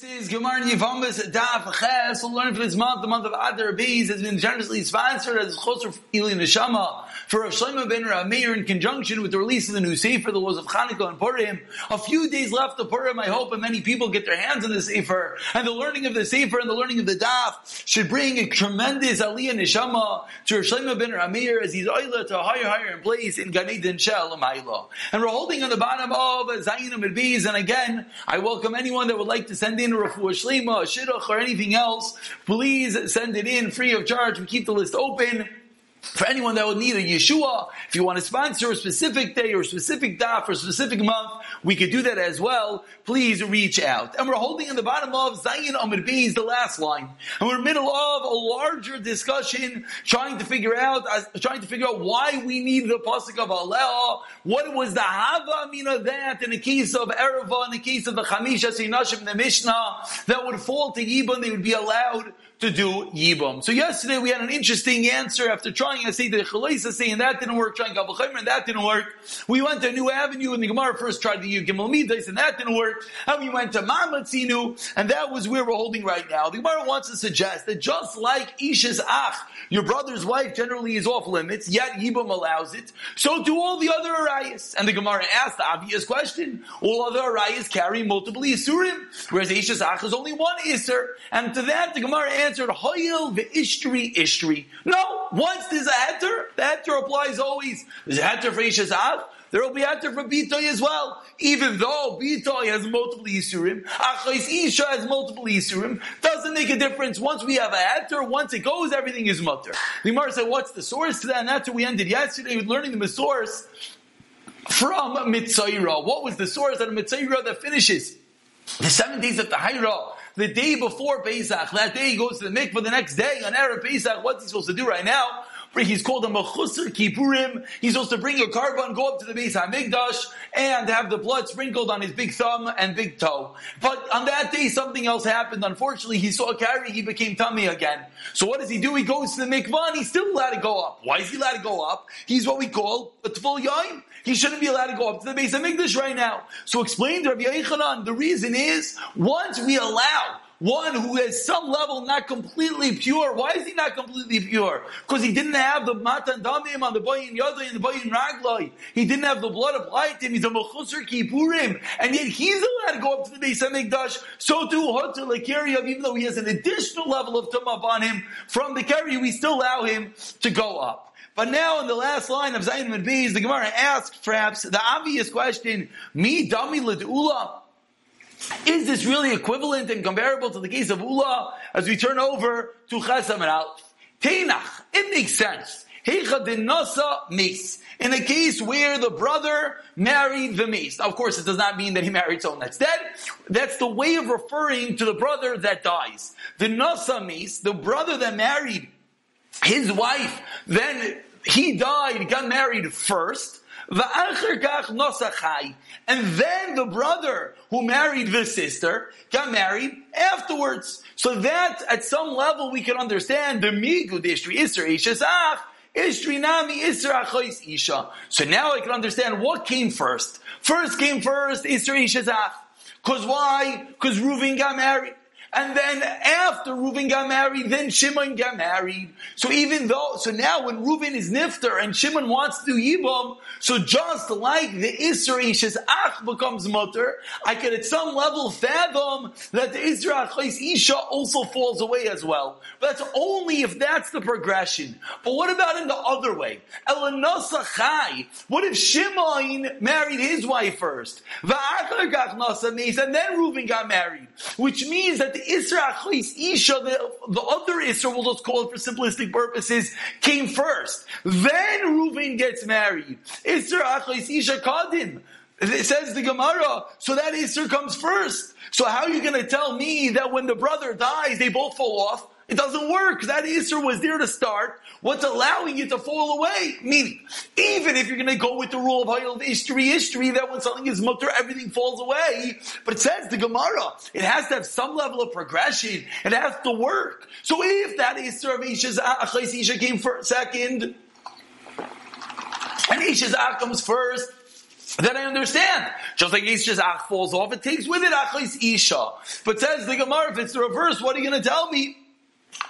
This is Gemara Yevamos Daf Ches. We'll learn for this month, the month of Adar Beis, has been generously sponsored as Choser Ili Neshama for Rav Shlomo ben Rameir in conjunction with the release of the new Sefer, the laws of Chanukah and Purim. A few days left of Purim, I hope, and many people get their hands on the Sefer. And the learning of the Sefer and the learning of the Daf should bring a tremendous Aliyah Neshama to Rav Shlomo ben Rameir as he's Oila to a higher, higher place in Gan Eden Shel And we're holding on the bottom of Zayin Amid and again, I welcome anyone that would like to send in in a refuah shlema, shidduch, or anything else, please send it in free of charge. We keep the list open. For anyone that would need a Yeshua, if you want to sponsor a specific day or a specific daf or a specific month, we could do that as well. Please reach out. And we're holding in the bottom of Zayin Amid is the last line. And we're in the middle of a larger discussion, trying to figure out, uh, trying to figure out why we need the pasuk of Aleh. What was the hava of that in the case of Ereva, in the case of the Chamisha Seinashim, the Mishnah, that would fall to Yibon, they would be allowed to do Yibam. So yesterday we had an interesting answer after trying to say the Chalisa saying that didn't work, trying Gabal and that didn't work. We went to a new avenue and the Gemara first tried to use Gimel Midas and that didn't work. And we went to Mamatzinu and that was where we're holding right now. The Gemara wants to suggest that just like Isha's Ach, your brother's wife generally is off limits, yet Yibam allows it, so do all the other Arayas. And the Gemara asked the obvious question. All other Arayas carry multiple Yisurim, whereas Isha's Ach is only one Isur. And to that the Gemara answered, Hoyel ve'ishtri ishtri. No, once there's a heter, the heter applies always. There's a heter for Ishazav, there will be heter for Bitoy as well. Even though Bitoy has multiple Yisurim, Achais Isha has multiple Yisurim, doesn't make a difference. Once we have a heter, once it goes, everything is mutter. The Gemara said, what's the source to that? And that's what we ended yesterday with learning the source from Mitzayra. What was the source of Mitzayra that finishes the seven days of the Hayra? The day before Pesach. That day he goes to the mikvah the next day on Erev Pesach. What's he supposed to do right now? He's called a mechusar kippurim. He's supposed to bring a korban, go up to the Beis Hamikdash, and have the blood sprinkled on his big thumb and big toe. But on that day, something else happened. Unfortunately, he saw a keri, he became tummy again. So what does he do? He goes to the mikvah, he's still allowed to go up. Why is he allowed to go up? He's what we call a tful yain. He shouldn't be allowed to go up to the Beis Hamikdash right now. So explain to Rabbi Yechanan, the reason is, once we allow one who is some level not completely pure. Why is he not completely pure? Because he didn't have the matan damim on the boyin yadai and the boyin raglai. He didn't have the blood applied to him. He's a mechusar kippurim, and yet he's allowed to go up to the Beis Hamikdash. So too hotel lekeriyav, even though he has an additional level of tumah on him from the keri, we still allow him to go up. But now in the last line of Zayin Medbeis, the Gemara asks perhaps the obvious question, me dami ledula. Is this really equivalent and comparable to the case of Ula as we turn over to Chesam and Aleph? Teinach, it makes sense. Heicha nasa mace. In a case where the brother married the mace. Of course, it does not mean that he married someone that's dead. That's the way of referring to the brother that dies. The nasa the brother that married his wife, then he died, got married first, and then the brother who married the sister got married afterwards. So that at some level we can understand the migu dishri isra nami isra isha. So now I can understand what came first. First came first isra ishasach. Cause why? Cause Reuven got married. And then after Reuven got married, then Shimon got married. So even though, so now when Reuven is nifter and Shimon wants to do Yibam, so just like the Isra Ach becomes mutter, I can at some level fathom that the Isra Isha also falls away as well. But that's only if that's the progression. But what about in the other way? Elanasa Chai. What if Shimon married his wife first? And then Reuven got married. Which means that the Isra Achlis Isha, the, the other Isra, we'll just call it for simplistic purposes, came first. Then Reuven gets married. Isra Achlis Isha Kadim. It says the Gemara, so that Isra comes first. So how are you going to tell me that when the brother dies, they both fall off? It doesn't work. That Isser was there to start. What's allowing you to fall away? Meaning, even if you're going to go with the rule of history, history, that when something is mutter, everything falls away. But it says the Gemara, it has to have some level of progression. It has to work. So if that Isser of Isha's uh, Isha came second, and Isha's comes first, then I understand. Just like Ish's ach falls off, it takes with it achlis isha. But says the Gemara, if it's the reverse, what are you going to tell me?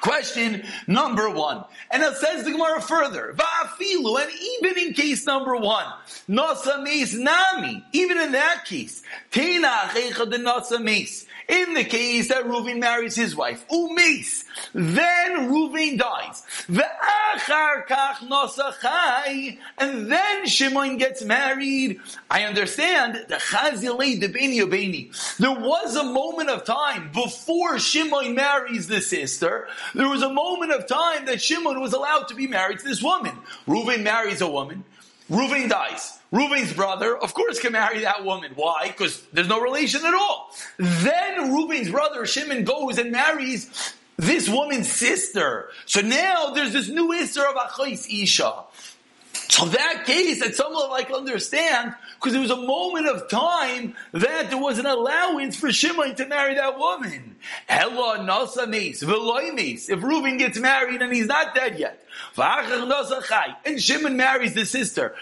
Question number one. And it says the Gemara further, Va'afilu, and even in case number one, Nasa Nami, even in that case, Tena Achecha de Nasa in the case that Reuven marries his wife, umis, then Reuven dies. Ve'achar kach nosachai, and then Shimon gets married. I understand the chazilei the beni obeni. There was a moment of time before Shimon marries the sister. There was a moment of time that Shimon was allowed to be married to this woman. Reuven marries a woman. Reuven dies. Reuven's brother, of course, can marry that woman. Why? Because there's no relation at all. Then Reuven's brother, Shimon, goes and marries this woman's sister. So now there's this new Isser of Achais Isha. So that case, that someone like understand, because there was a moment of time that there was an allowance for Shimon to marry that woman. Ella nasa meis, meis. If Reuben gets married and he's not dead yet, and Shimon marries the sister,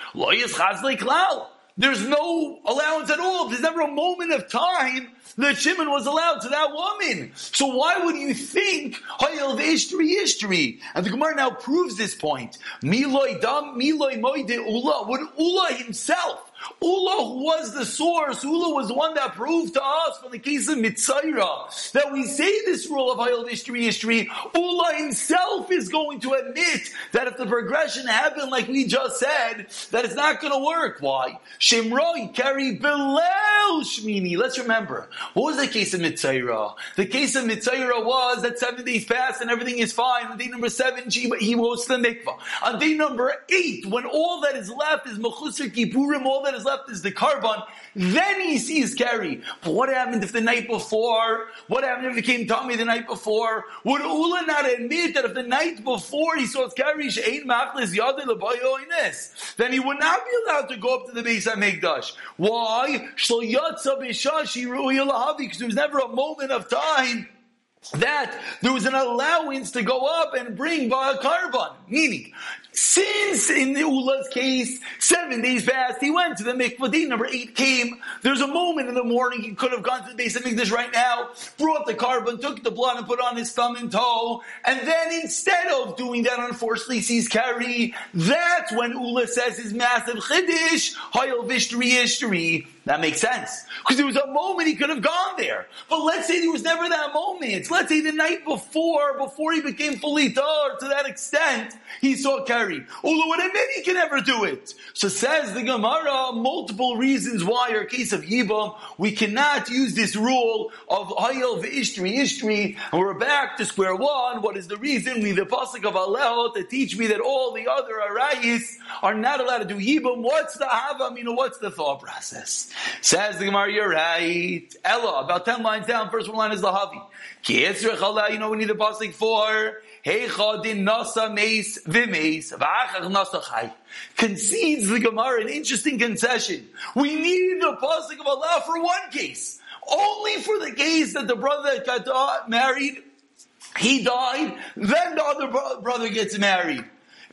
there's no allowance at all. There's never a moment of time that Shimon was allowed to that woman. So why would you think Hayel Ishtri history? And the Gemara now proves this point. Miloi dam, miloi moide Ula. Would Ula himself Ula was the source. Ula was the one that proved to us from the case of Mitzaira that we say this rule of Hayel history history. Ula himself is going to admit that if the progression happened like we just said, that it's not going to work. Why? Shemroi keri Bilel Shmini. Let's remember. What was the case of Mitzaira? The case of Mitzaira was that seven days passed and everything is fine. On day number seven, he goes to the mikvah. On day number eight, when all that is left is Mechusar Kippurim, all that is left is the korban, then he sees keri. But what happened if the night before, what happened if it came to Tommy the night before? Would Ula not admit that if the night before he saw keri, She'ein Machlis Yadil then he would not be allowed to go up to the base at Megdash. Why? Because there was never a moment of time that there was an allowance to go up and bring by a korban. Meaning, since in the Ula's case, seven days passed, he went to the mikvah. Day number eight came. There's a moment in the morning he could have gone to the base of Mikdash right now, brought the korban, took the blood and put on his thumb and toe, and then instead of doing that, unfortunately sees keri. That's when Ula says his massive chiddush, hayel vishtri ishtri. That makes sense. Because there was a moment he could have gone there. But let's say there was never that moment. Let's say the night before, before he became fully tar, to that extent, he saw keri. Ula would admit he can never do it. So says the Gemara, multiple reasons why our case of Yibam, we cannot use this rule of Hayel v'ishtri ishtri, and we're back to square one. What is the reason? We the pasuk of Alel to teach me that all the other arayis are not allowed to do Yibam. What's the Hava? You know, what's the thought process? Says the Gemara, you're right. Ella, about 10 lines down, first one line is Lahavi. You know, we need a pasuk for Heichadin nasa meis v'meis v'achach nasa chai. Concedes the Gemara an interesting concession. We need the pasuk of Allah for one case. Only for the case that the brother that got married, he died, then the other brother gets married.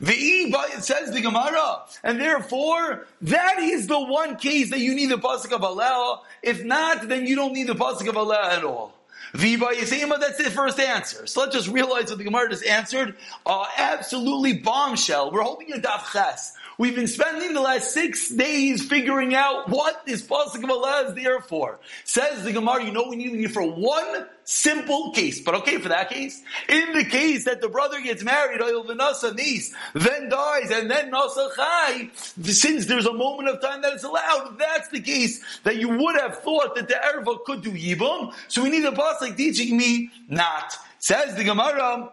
It says the Gemara, and therefore that is the one case that you need the pasuk of Allah. If not, then you don't need the pasuk of Allah at all. Viva Yisema, that's the first answer. So let's just realize what the Gemara just answered. Uh, absolutely bombshell. We're holding a daf ches. We've been spending the last six days figuring out what this pasuk of Allah is there for. Says the Gemara, you know we need it for one simple case. But okay, for that case, in the case that the brother gets married, niece, then dies, and then Nasa Chai, since there's a moment of time that is allowed, that's the case that you would have thought that the Erva could do Yibum. So we need a pasuk teaching me not. Says the Gemara,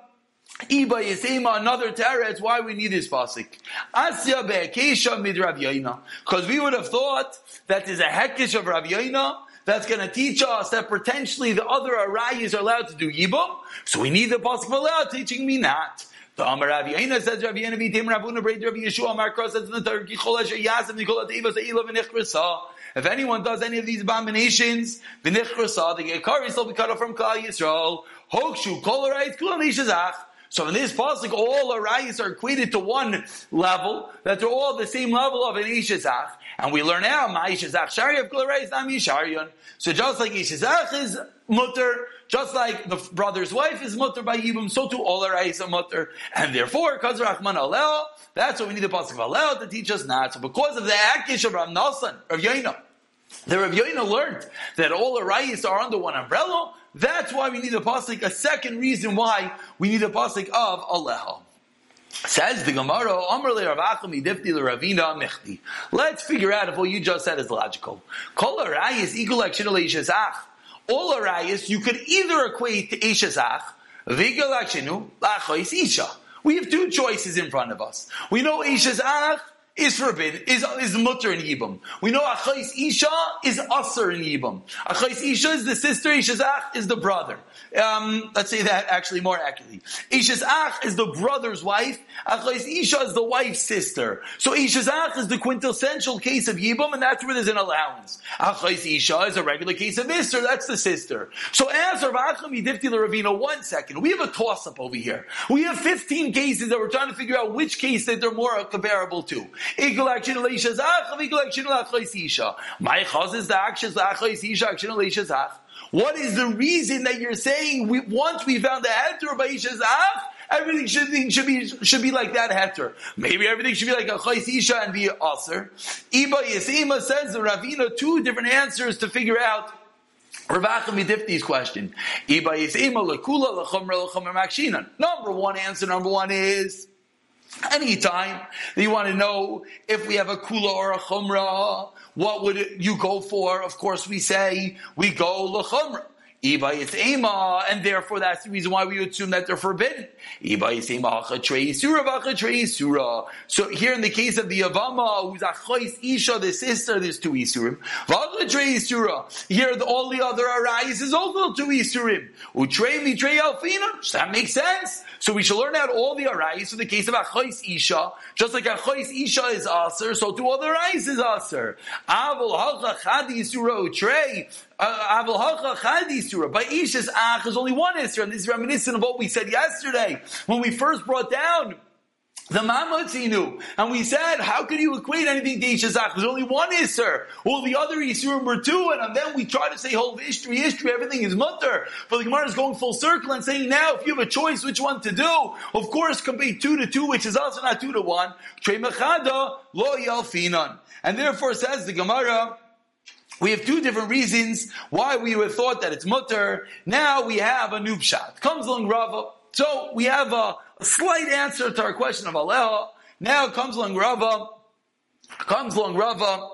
Iba Yisema, another It's why we need this pasuk. Asya be'ekesha mid Rav Because we would have thought that there's a hekish of Rav Yaina that's going to teach us that potentially the other arayas are allowed to do Yibum. So we need the pasuk Allah teaching me not. The Amar Rav Yaina says Rav Yaina v'tim Ravuna Braid Rav Yeshua Amar Kros says in the Torah Kichol Asher Yasim Nikol Ateva Se'ilav V'Nichrasa if anyone does any of these abominations, the Gekari will be cut off from Klal Yisrael. Hokshu Kol Arayis Kulam Ishazach. So in this pasuk, all arayis are equated to one level, that they're all the same level of an ishazach. And we learn now, ma'ishazach shariyav kol arayis nam yisharyon. So just like ishazach is mutter, just like the brother's wife is mutter by Yibum, so too all arayis are mutter. And therefore, because Rahman Alel, that's what we need the pasuk of Alel to teach us not. So because of the akish of Rav Nasan, Rav Yaina, the Rav Yoina learned that all the rayis are under one umbrella. That's why we need a pasuk. A second reason why we need a pasuk of Aleha. Says the Gemara, Ravina Let's figure out if what you just said is logical. Kol arayis equal like All arayis you could either equate to ishazach, vigal lachois isha. We have two choices in front of us. We know ishazach is forbidden, is, is mutter in Yibam. We know Achais Isha is Aser in Yibam. Achais Isha is the sister, Ishazach is the brother. Um, let's say that actually more accurately. Ishazach is the brother's wife, Achais Isha is the wife's sister. So Ishazach is the quintessential case of Yibam, and that's where there's an allowance. Achais Isha is a regular case of Isser, that's the sister. So answer Acham Yidifti Ravina, one second. We have a toss up over here. We have 15 cases that we're trying to figure out which case that they're more comparable to. Equal action leishazach, equal action lachloisisha. My chaz is the action lachloisisha, action leishazach. What is the reason that you're saying we, once we found the heter by ishazach, everything should, should be should be like that heter. Maybe everything should be like a chayis isha and be aser. Iba Yisima says the Ravina two different answers to figure out Ravachim Yidifti's question. Number one answer, number one is Anytime that you want to know if we have a kula or a chumrah, what would you go for? Of course, we say we go lechumrah. Iba is ema, and therefore that's the reason why we assume that they're forbidden. Iba is ema surah, So here in the case of the Avama, who's achos isha, the sister, there's two isurim. surah. Here the, all the other arayis is also two isurim. Utrei mitrei alfina. That makes sense. So we should learn out all the arayis in the case of achos isha, just like achos isha is aser, so two other arayis is aser. Avol surah utrei. Avol halcha chadi Isra. By Ish's Ach, there's only one Isra, and this is reminiscent of what we said yesterday when we first brought down the Mamatzinu. And we said, how could you equate anything to Ishazach? There's only one Isser. Well, the other Isurim were two, and then we try to say whole history, history, everything is mutter. But the Gemara is going full circle and saying now, if you have a choice which one to do, of course, compare two to two, which is also not two to one. Trey Mechada, lo yalfinan. And therefore says the Gemara, we have two different reasons why we have thought that it's mutter. Now we have a new pshat. Comes along Rava. So we have a, a slight answer to our question of Aleha. Now comes along Rava. Comes along Rava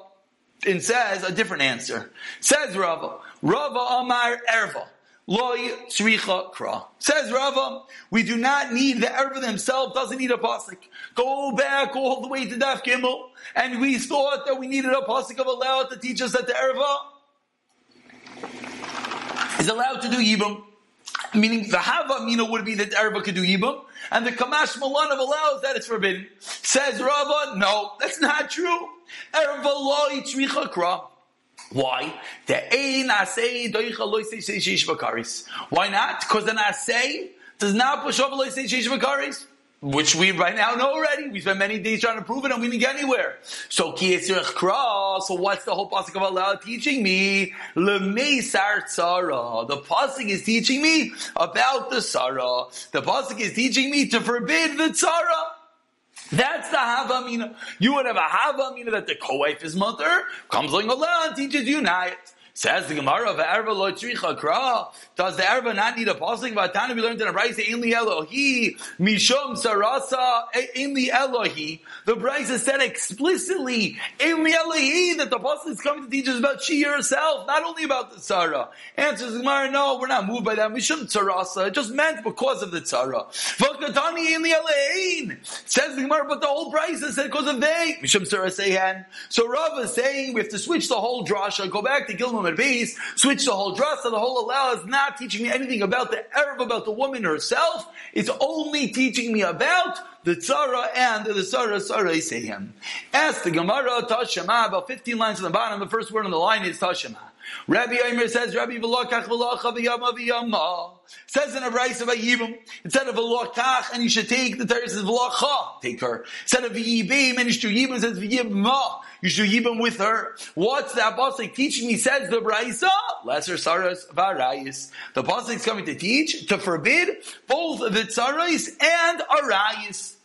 and says a different answer. Says Rava. Rava Amar Erva. Loy Shricha Kra. Says Rava, we do not need the Erva himself doesn't need a pasuk. Go back all the way to Daf Gimel, and we thought that we needed a pasuk of allowed to teach us that the Erva is allowed to do Yibum. Meaning the Hava Mina would be that the Erva could do Yibum, and the Kamash Malanav allows that it's forbidden. Says Rava, no, that's not true. Erva Loy Shricha Kra. Why? Why not? Because the nasei does not push sheish v'karis. Which we right now know already. We spent many days trying to prove it and we didn't get anywhere. So. So what's the whole pasuk of Allah teaching me? Tzara. The pasuk is teaching me about the sarah. The pasuk is teaching me to forbid the tzara. That's the Havamina. You would have a Havamina that the co-wife is mother, comes along and teaches you night. Says the Gemara Erva lo tzricha. Does the Erva not need a pasuk? Vatana we learned in a Brisa Inli Elohi Mishum Sarasa Inli Elohi. The Brisa said explicitly Inli Elohi that the pasuk is coming to teach us about she herself, not only about the Tzara. Answers the Gemara, no, we're not moved by that. Mishum Sarasa. It just meant because of the Tzara. Vakatani Inli Elohin. Says the Gemara, but the whole Brisa said because of they. Mishum Sarasa So Rav is saying we have to switch the whole drasha, go back to Base, switch the whole drasa, the whole allow is not teaching me anything about the Arab, about the woman herself. It's only teaching me about the tzara and the tzara tzara him. Ask the Gemara Tashema, about 15 lines on the bottom, the first word on the line is Tashema. Rabbi Omer says, Rabbi V'lokach v'locha v'yama v'yama. Says in a rice of a yibum, instead of a lokach, and you should take the Torah says v'locha, take her. Instead of v'yibim, and you should do yibum, says v'yibma. You should do yibum with her. What's the pasuk teaching me? Says the brisa, lesser saras v'arayis. The pasuk is coming to teach, to forbid both the tsarais and arayis.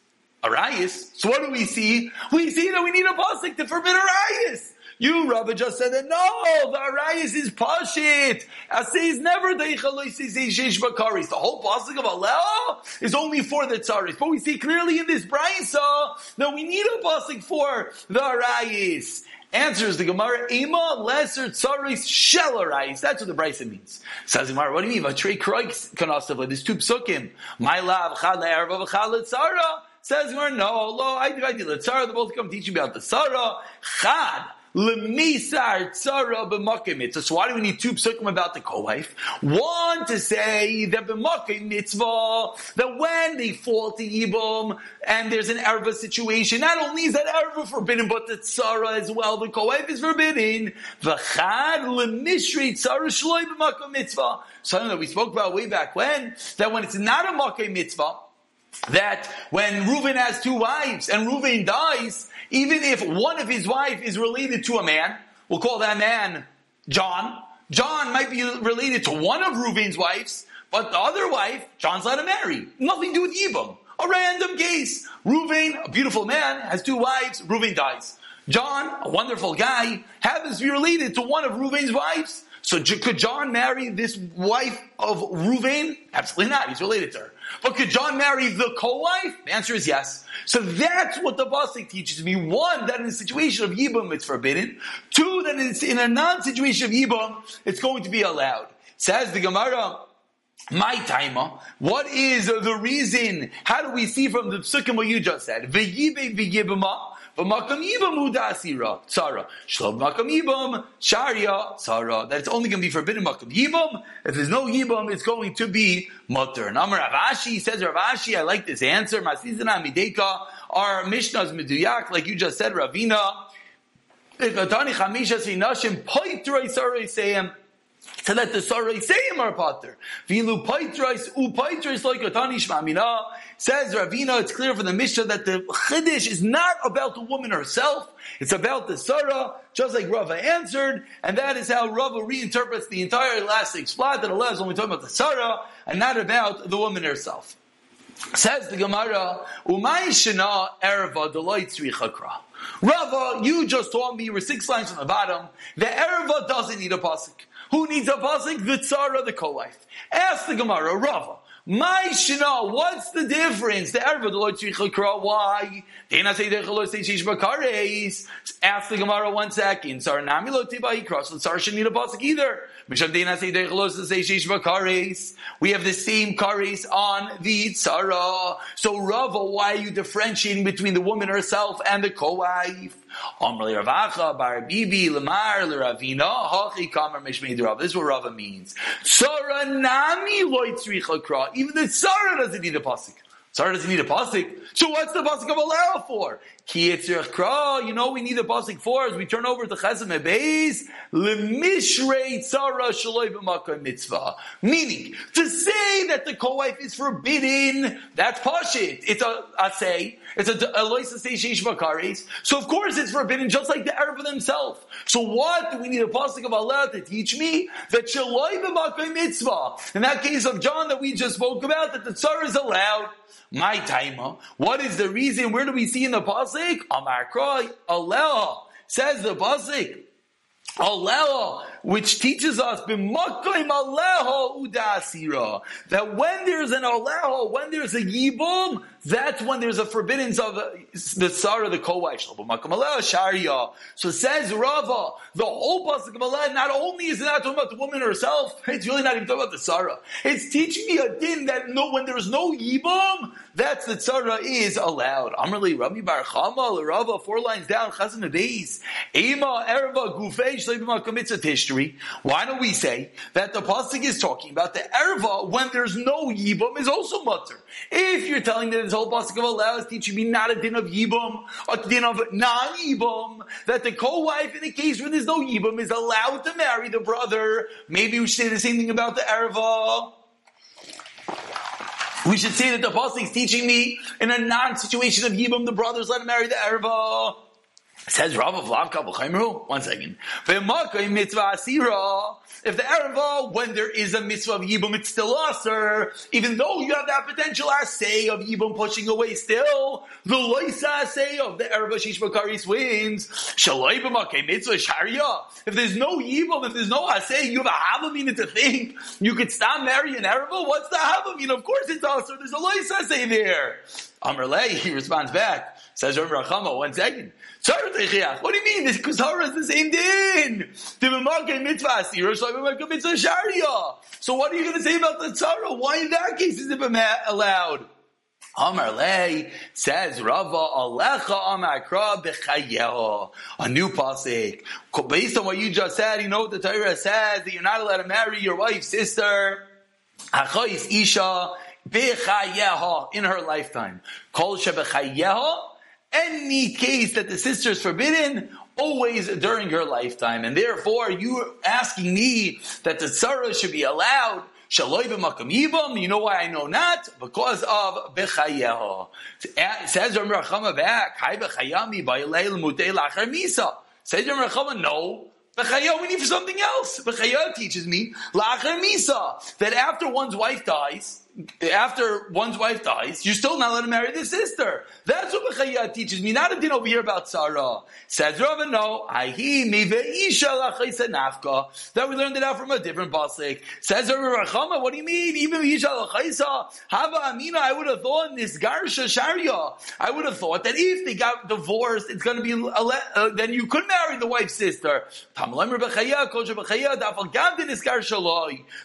Arayis. So what do we see? We see that we need a pasuk to forbid arayis. You, Rabbi, just said that no, the Arayis is Pashit. Asay is never the Sheish Bakaris. The whole pasuk of Allah is only for the Tzaris. But we see clearly in this Brisa that we need a pasuk for the Arayis. Answers the Gemara, Ema lesser tzaris shel arayis. That's what the Brisa means. Says the Gemara, what do you mean? Trey kroik kanasav, there's two psukim. My love, chad le'erva v'chad le'tzara. Says the Gemara, no, lo, I do, I do, le'tzara, they both come teaching me about the tzara. Chad, So why do we need two psukim about the co-wife? One to say that b'makim mitzvah, that when they fall to Yibum, and there's an erva situation, not only is that erva forbidden, but the tzara as well, the co-wife is forbidden. V'chad lemishri tzara shloi b'makim mitzvah. Something that we spoke about way back when, that when it's not a makim mitzvah, that when Reuven has two wives and Reuven dies, even if one of his wife is related to a man, we'll call that man John. John might be related to one of Reuven's wives, but the other wife, John's let him marry. Nothing to do with Yibam. A random case. Reuven, a beautiful man, has two wives. Reuven dies. John, a wonderful guy, happens to be related to one of Reuven's wives. So could John marry this wife of Reuven? Absolutely not. He's related to her. But could John marry the co-wife? The answer is yes. So that's what the Basik teaches me. One, that in a situation of Yibam it's forbidden. Two, that it's in a non-situation of Yibam, it's going to be allowed. Says the Gemara, my timer. What is the reason? How do we see from the psukim what you just said? V'yibe v'yibama. V'makam yibam yibam sharia. That it's only going to be forbidden makam yibam. If there's no yibam, it's going to be mutter. And Amar Ravashi says Ravashi. I like this answer. Masizana mideka. Our Mishnah is meduyak, like you just said, Ravina. If to let the Sarai say him are potter. Vilu paitrais u paitrais like Atani Shmamina says Ravina. It's clear from the Mishnah that the chiddush is not about the woman herself. It's about the Sarah, just like Rava answered, and that is how Rava reinterprets the entire last six plot that allows when we talk about the Sarah and not about the woman herself. Says the Gemara, Umay Shana Erva Deloit Tzrichakra. Rava, you just told me you were six lines from the bottom. The Erva doesn't need a pasuk. Who needs a pasuk? The tzara, the co-wife. Ask the Gemara, Rava. My shina, what's the difference? The erva the Lord tzricha Why? Ask the Gemara one second. Sar nami lo tibai cross. The tzar shouldn't need a pasuk either. We have the same kares on the tzara. So Rava, why are you differentiating between the woman herself and the co-wife? This is what Rava means. Even the tzara doesn't need a pasuk. Tzara doesn't need a pasuk. So what's the pasuk of Allah for? Ki kra. You know we need a pasuk for as we turn over to Chesed Mebeis. Lemishrei tzara shaloi b'makom mitzvah. Meaning to say that the co-wife is forbidden. That's pashit. It's a I say. It's a Eloisa Bakaris. So of course it's forbidden, just like the Arab themselves. So what do we need a pasuk of Allah to teach me? That Shaloi b'makom mitzvah. In that case of John that we just spoke about, that the tzar is allowed. My timer. What is the reason? Where do we see in the pasuk? Amar Allah says the pasuk. Allah, which teaches us that when there's an Allah, when there's a yibum, that's when there's a forbiddance of the tsar of the co-wife. So says Rava, the whole pasuk of Allah, not only is it not talking about the woman herself, it's really not even talking about the Sarah. It's teaching me a din that no, when there's no yibum, that's the tzara is allowed. Amrli Rabbi Bar Chama Rava four lines down Chazan Beis Ema Erva Gufei Shleibima Komitza history, why don't we say that the pasuk is talking about the erva when there's no yibum is also mutter? If you're telling that this whole pasuk of Allah is teaching me not a din of yibum, a din of non-yibum, that the co-wife in a case where there's no yibum is allowed to marry the brother, maybe we should say the same thing about the erva. We should say that the pasuk is teaching me in a non-situation of yibum, the brothers let him marry the erva. Says Rav Lavka B'chaimru. One second. mitzvah asira. If the Ereva, when there is a mitzvah of Yibum, it's still aser. Even though you have that potential assay of Yibum pushing away still, the loisa assay of the Ereva Shish Bakaris wins. Shaloi b'makei mitzvah sharia. If there's no Yibum, if there's no assay, you have a Havamina to think you could stop marrying Ereva. What's the Havamina? Of course it's aser. There's a loisa assay there. Amrlei, he responds back. Says Rabbi Rachama, one second. What do you mean? This Kuzara is the same din. So what are you going to say about the Tzara? Why in that case is it allowed? Amar Lei says Rava Alecha Amakra Bechayeho. A new pasuk. Based on what you just said, you know what the Torah says that you're not allowed to marry your wife's sister. Achayis Isha In her lifetime. Kol Shebechayeho any case that the sister is forbidden, always during her lifetime. And therefore, you're asking me that the tzara should be allowed You know why I know not? Because of bechayeho. Says Ram Rachama back. Hai bechayami ba'ilei l'mutei lachar misa. Says Ram Rachama, no. Bechayah, we need for something else. Bechayah teaches me lachar misa that after one's wife dies, after one's wife dies, you're still not allowed to marry the sister. That's what Bechayah teaches me, not a din over here about Sarah. Says Rava, no, Lachaisa Nafka. that we learned it out from a different pasuk. Says Rava Rachama, what do you mean? Even Isha Lachaisa, Hava Amina, I would have thought this Garsha Sharia, I would have thought that if they got divorced, it's going to be, uh, then you could marry the wife's sister.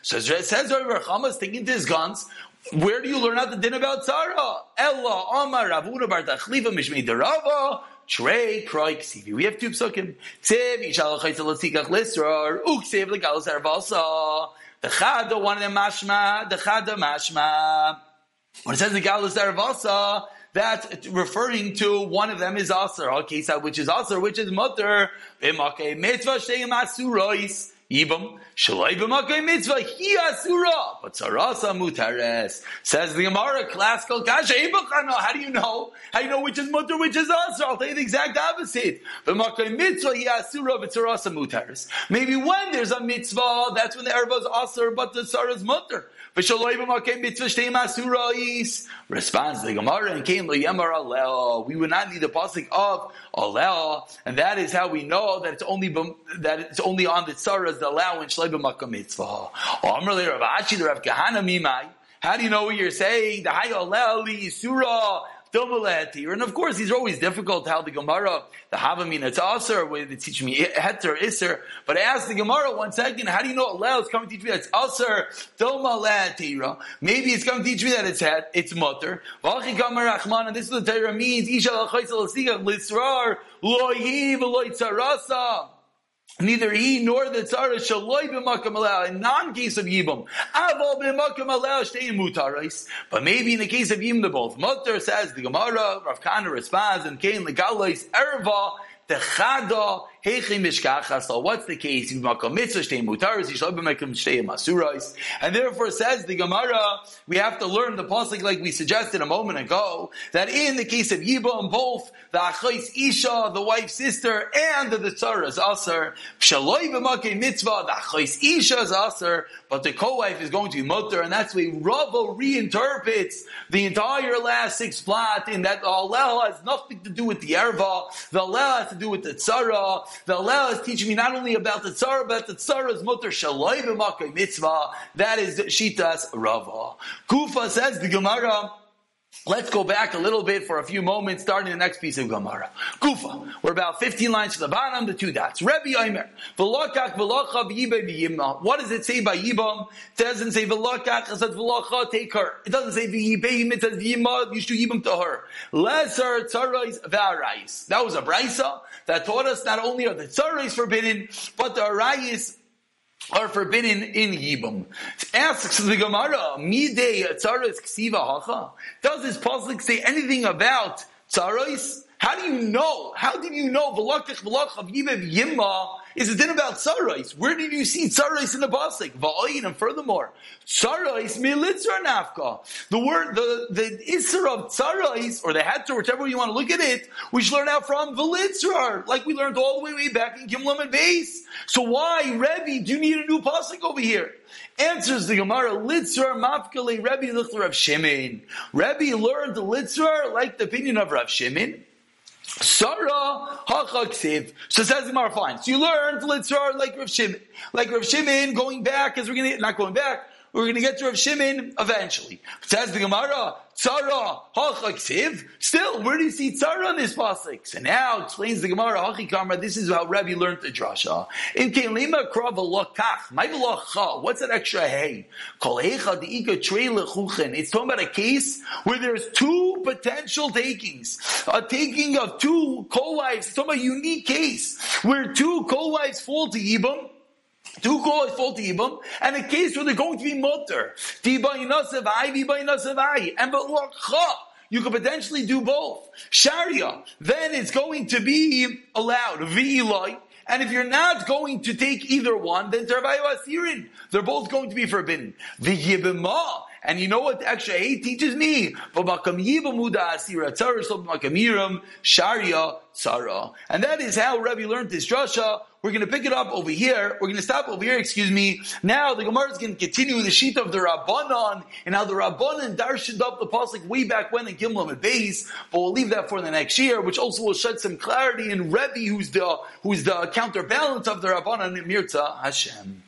Says, says Rachama, sticking to his guns, where do you learn out the din about Tzara? Ella Amar Ravuna Bar Tachliva Mishmei Derava Trey Kroy Ksivi. We have two psukim. Tziv Yishal Chaytza Latzikach Lisrar Uksiv Legalos Arvasa. The Chada one of them mashma. The Chada mashma. When it says the Galus Arvasa, that's referring to one of them is so which is Aser, which is Mutter. Bimake Mitzvah Asurois. Ibam shalai b'makay mitzvah hi asura, but sarasa mutares. Says the Gemara, classical kasha. How do you know? How do you know which is mutar, which is asur? I'll tell you the exact opposite. B'makay mitzvah hi asura, but sarasa mutares. Maybe when there's a mitzvah, that's when the erba is asur, but the sarah is mutar. V'shalai b'makai mitzvah shteim asura is. Responds the Gemara and came Alel. We would not need the pasuk of Alel, and that is how we know that it's only that it's only on the tzara the allowance shleibim makam mitzvah. Amrle Rav Ashi the Rav Kahana Mimai. How do you know what you're saying? The Hay Alel Yisura and of course, these are always difficult how the Gemara, the Havamina, it's Aser, where they teach me Heter, Isser. But I asked the Gemara one second, how do you know Allah is coming to teach me that it's Aser, Domalatira? Maybe it's coming to teach me that it's Het, it's Mutter. And this is what the Torah means, Isha L'chaisal L'sigach L'israr, Lo Yiv, Lo Yitzarasa. Neither he nor the tzara shaloi b'makam allow. In non-case of yibum, avol b'makam allow shtei mutaris. But maybe in the case of yibum, they're both mutter. Says the Gemara, Rav Kahana responds, and kain legalois erva the chada What's the case? And therefore says the Gemara, we have to learn the pasuk like we suggested a moment ago, that in the case of Yibam, both the Achais Isha, the wife's sister, and the Tzara is Aser. Mitzvah, the Achais Isha is Aser, but the co-wife is going to be Mutter, and that's why Rava reinterprets the entire last six plot in that uh, the Alel has nothing to do with the Erva, the Alel has to do with the Tzara, the Allah is teaching me not only about the tzara, but the tzara's mutter shaloi b'makay mitzvah. That is Shitas Rava. Kufa says the Gemara. Let's go back a little bit for a few moments, starting the next piece of Gemara. Kufa. We're about 15 lines to the bottom, the two dots. Rebbe Omer. V'lokach v'locha What does it say by Yibam? It doesn't say v'lokach, it says v'locha, take her. It doesn't say v'yibay it says v'yimah, you should Yibam to her. Lesser tzarais v'arayis. That was a brisa that taught us not only are the tzarais forbidden, but the arayis are forbidden in Yibam. Asks the Gemara, Midei Tzaros Ksiva Hacha? Does this pasuk say anything about Tzaros? How do you know? How did you know Velakich Velach of Yimma is a din about Tzarais? Where did you see Tzarais in the Pasik? Va'oyin, and furthermore, Tzarais militzra nafka. The word, the, the Isra of Tzarais, or the Hatter, whichever you want to look at it, we should learn out from Velitzra, like we learned all the way, way back in Gimlam and Base. So why, Rebbe, do you need a new Pasik over here? Answers the Gemara, Litzrar Mafkale Rebbe Lichler Rav Shimon. Rebbe learned the Litzrar like the opinion of Rav Shimon. Sarah hachaksiv. So says the Gemara, fine. So you learned Litzrar like Rav Shimon. Like Rav Shimon going back, as we're going to, not going back, we're going to get to Rav Shimon eventually. Says the Gemara, Tzara hachaksiv. Still, where do you see Tzara in this pasuk? So now explains the Gemara, Hachikamra, this is how Rabbi learned the drasha. In Kelima krav lokach, my what's that extra hey? Kolecha diika trei lechuchen. It's talking about a case where there's two potential takings. A taking of two co-wives. It's talking about a unique case where two co-wives fall to Yibam. Two call fall to Ibam, and a case where they're going to be mutter. And but you could potentially do both. Sharia, then it's going to be allowed. V'iloi, and if you're not going to take either one, then Tarvayu Asirin. They're both going to be forbidden. V'yibimah, and you know what the extra A teaches me? And that is how Rabbi learned this drasha. We're going to pick it up over here. We're going to stop over here, excuse me. Now the Gemara is going to continue the sheet of the Rabbanon and how the Rabbanon darshened up the pasuk way back when in Gimlam at base. But we'll leave that for the next year, which also will shed some clarity in Rebbe, who's the who's the counterbalance of the Rabbanon in Mirza Hashem.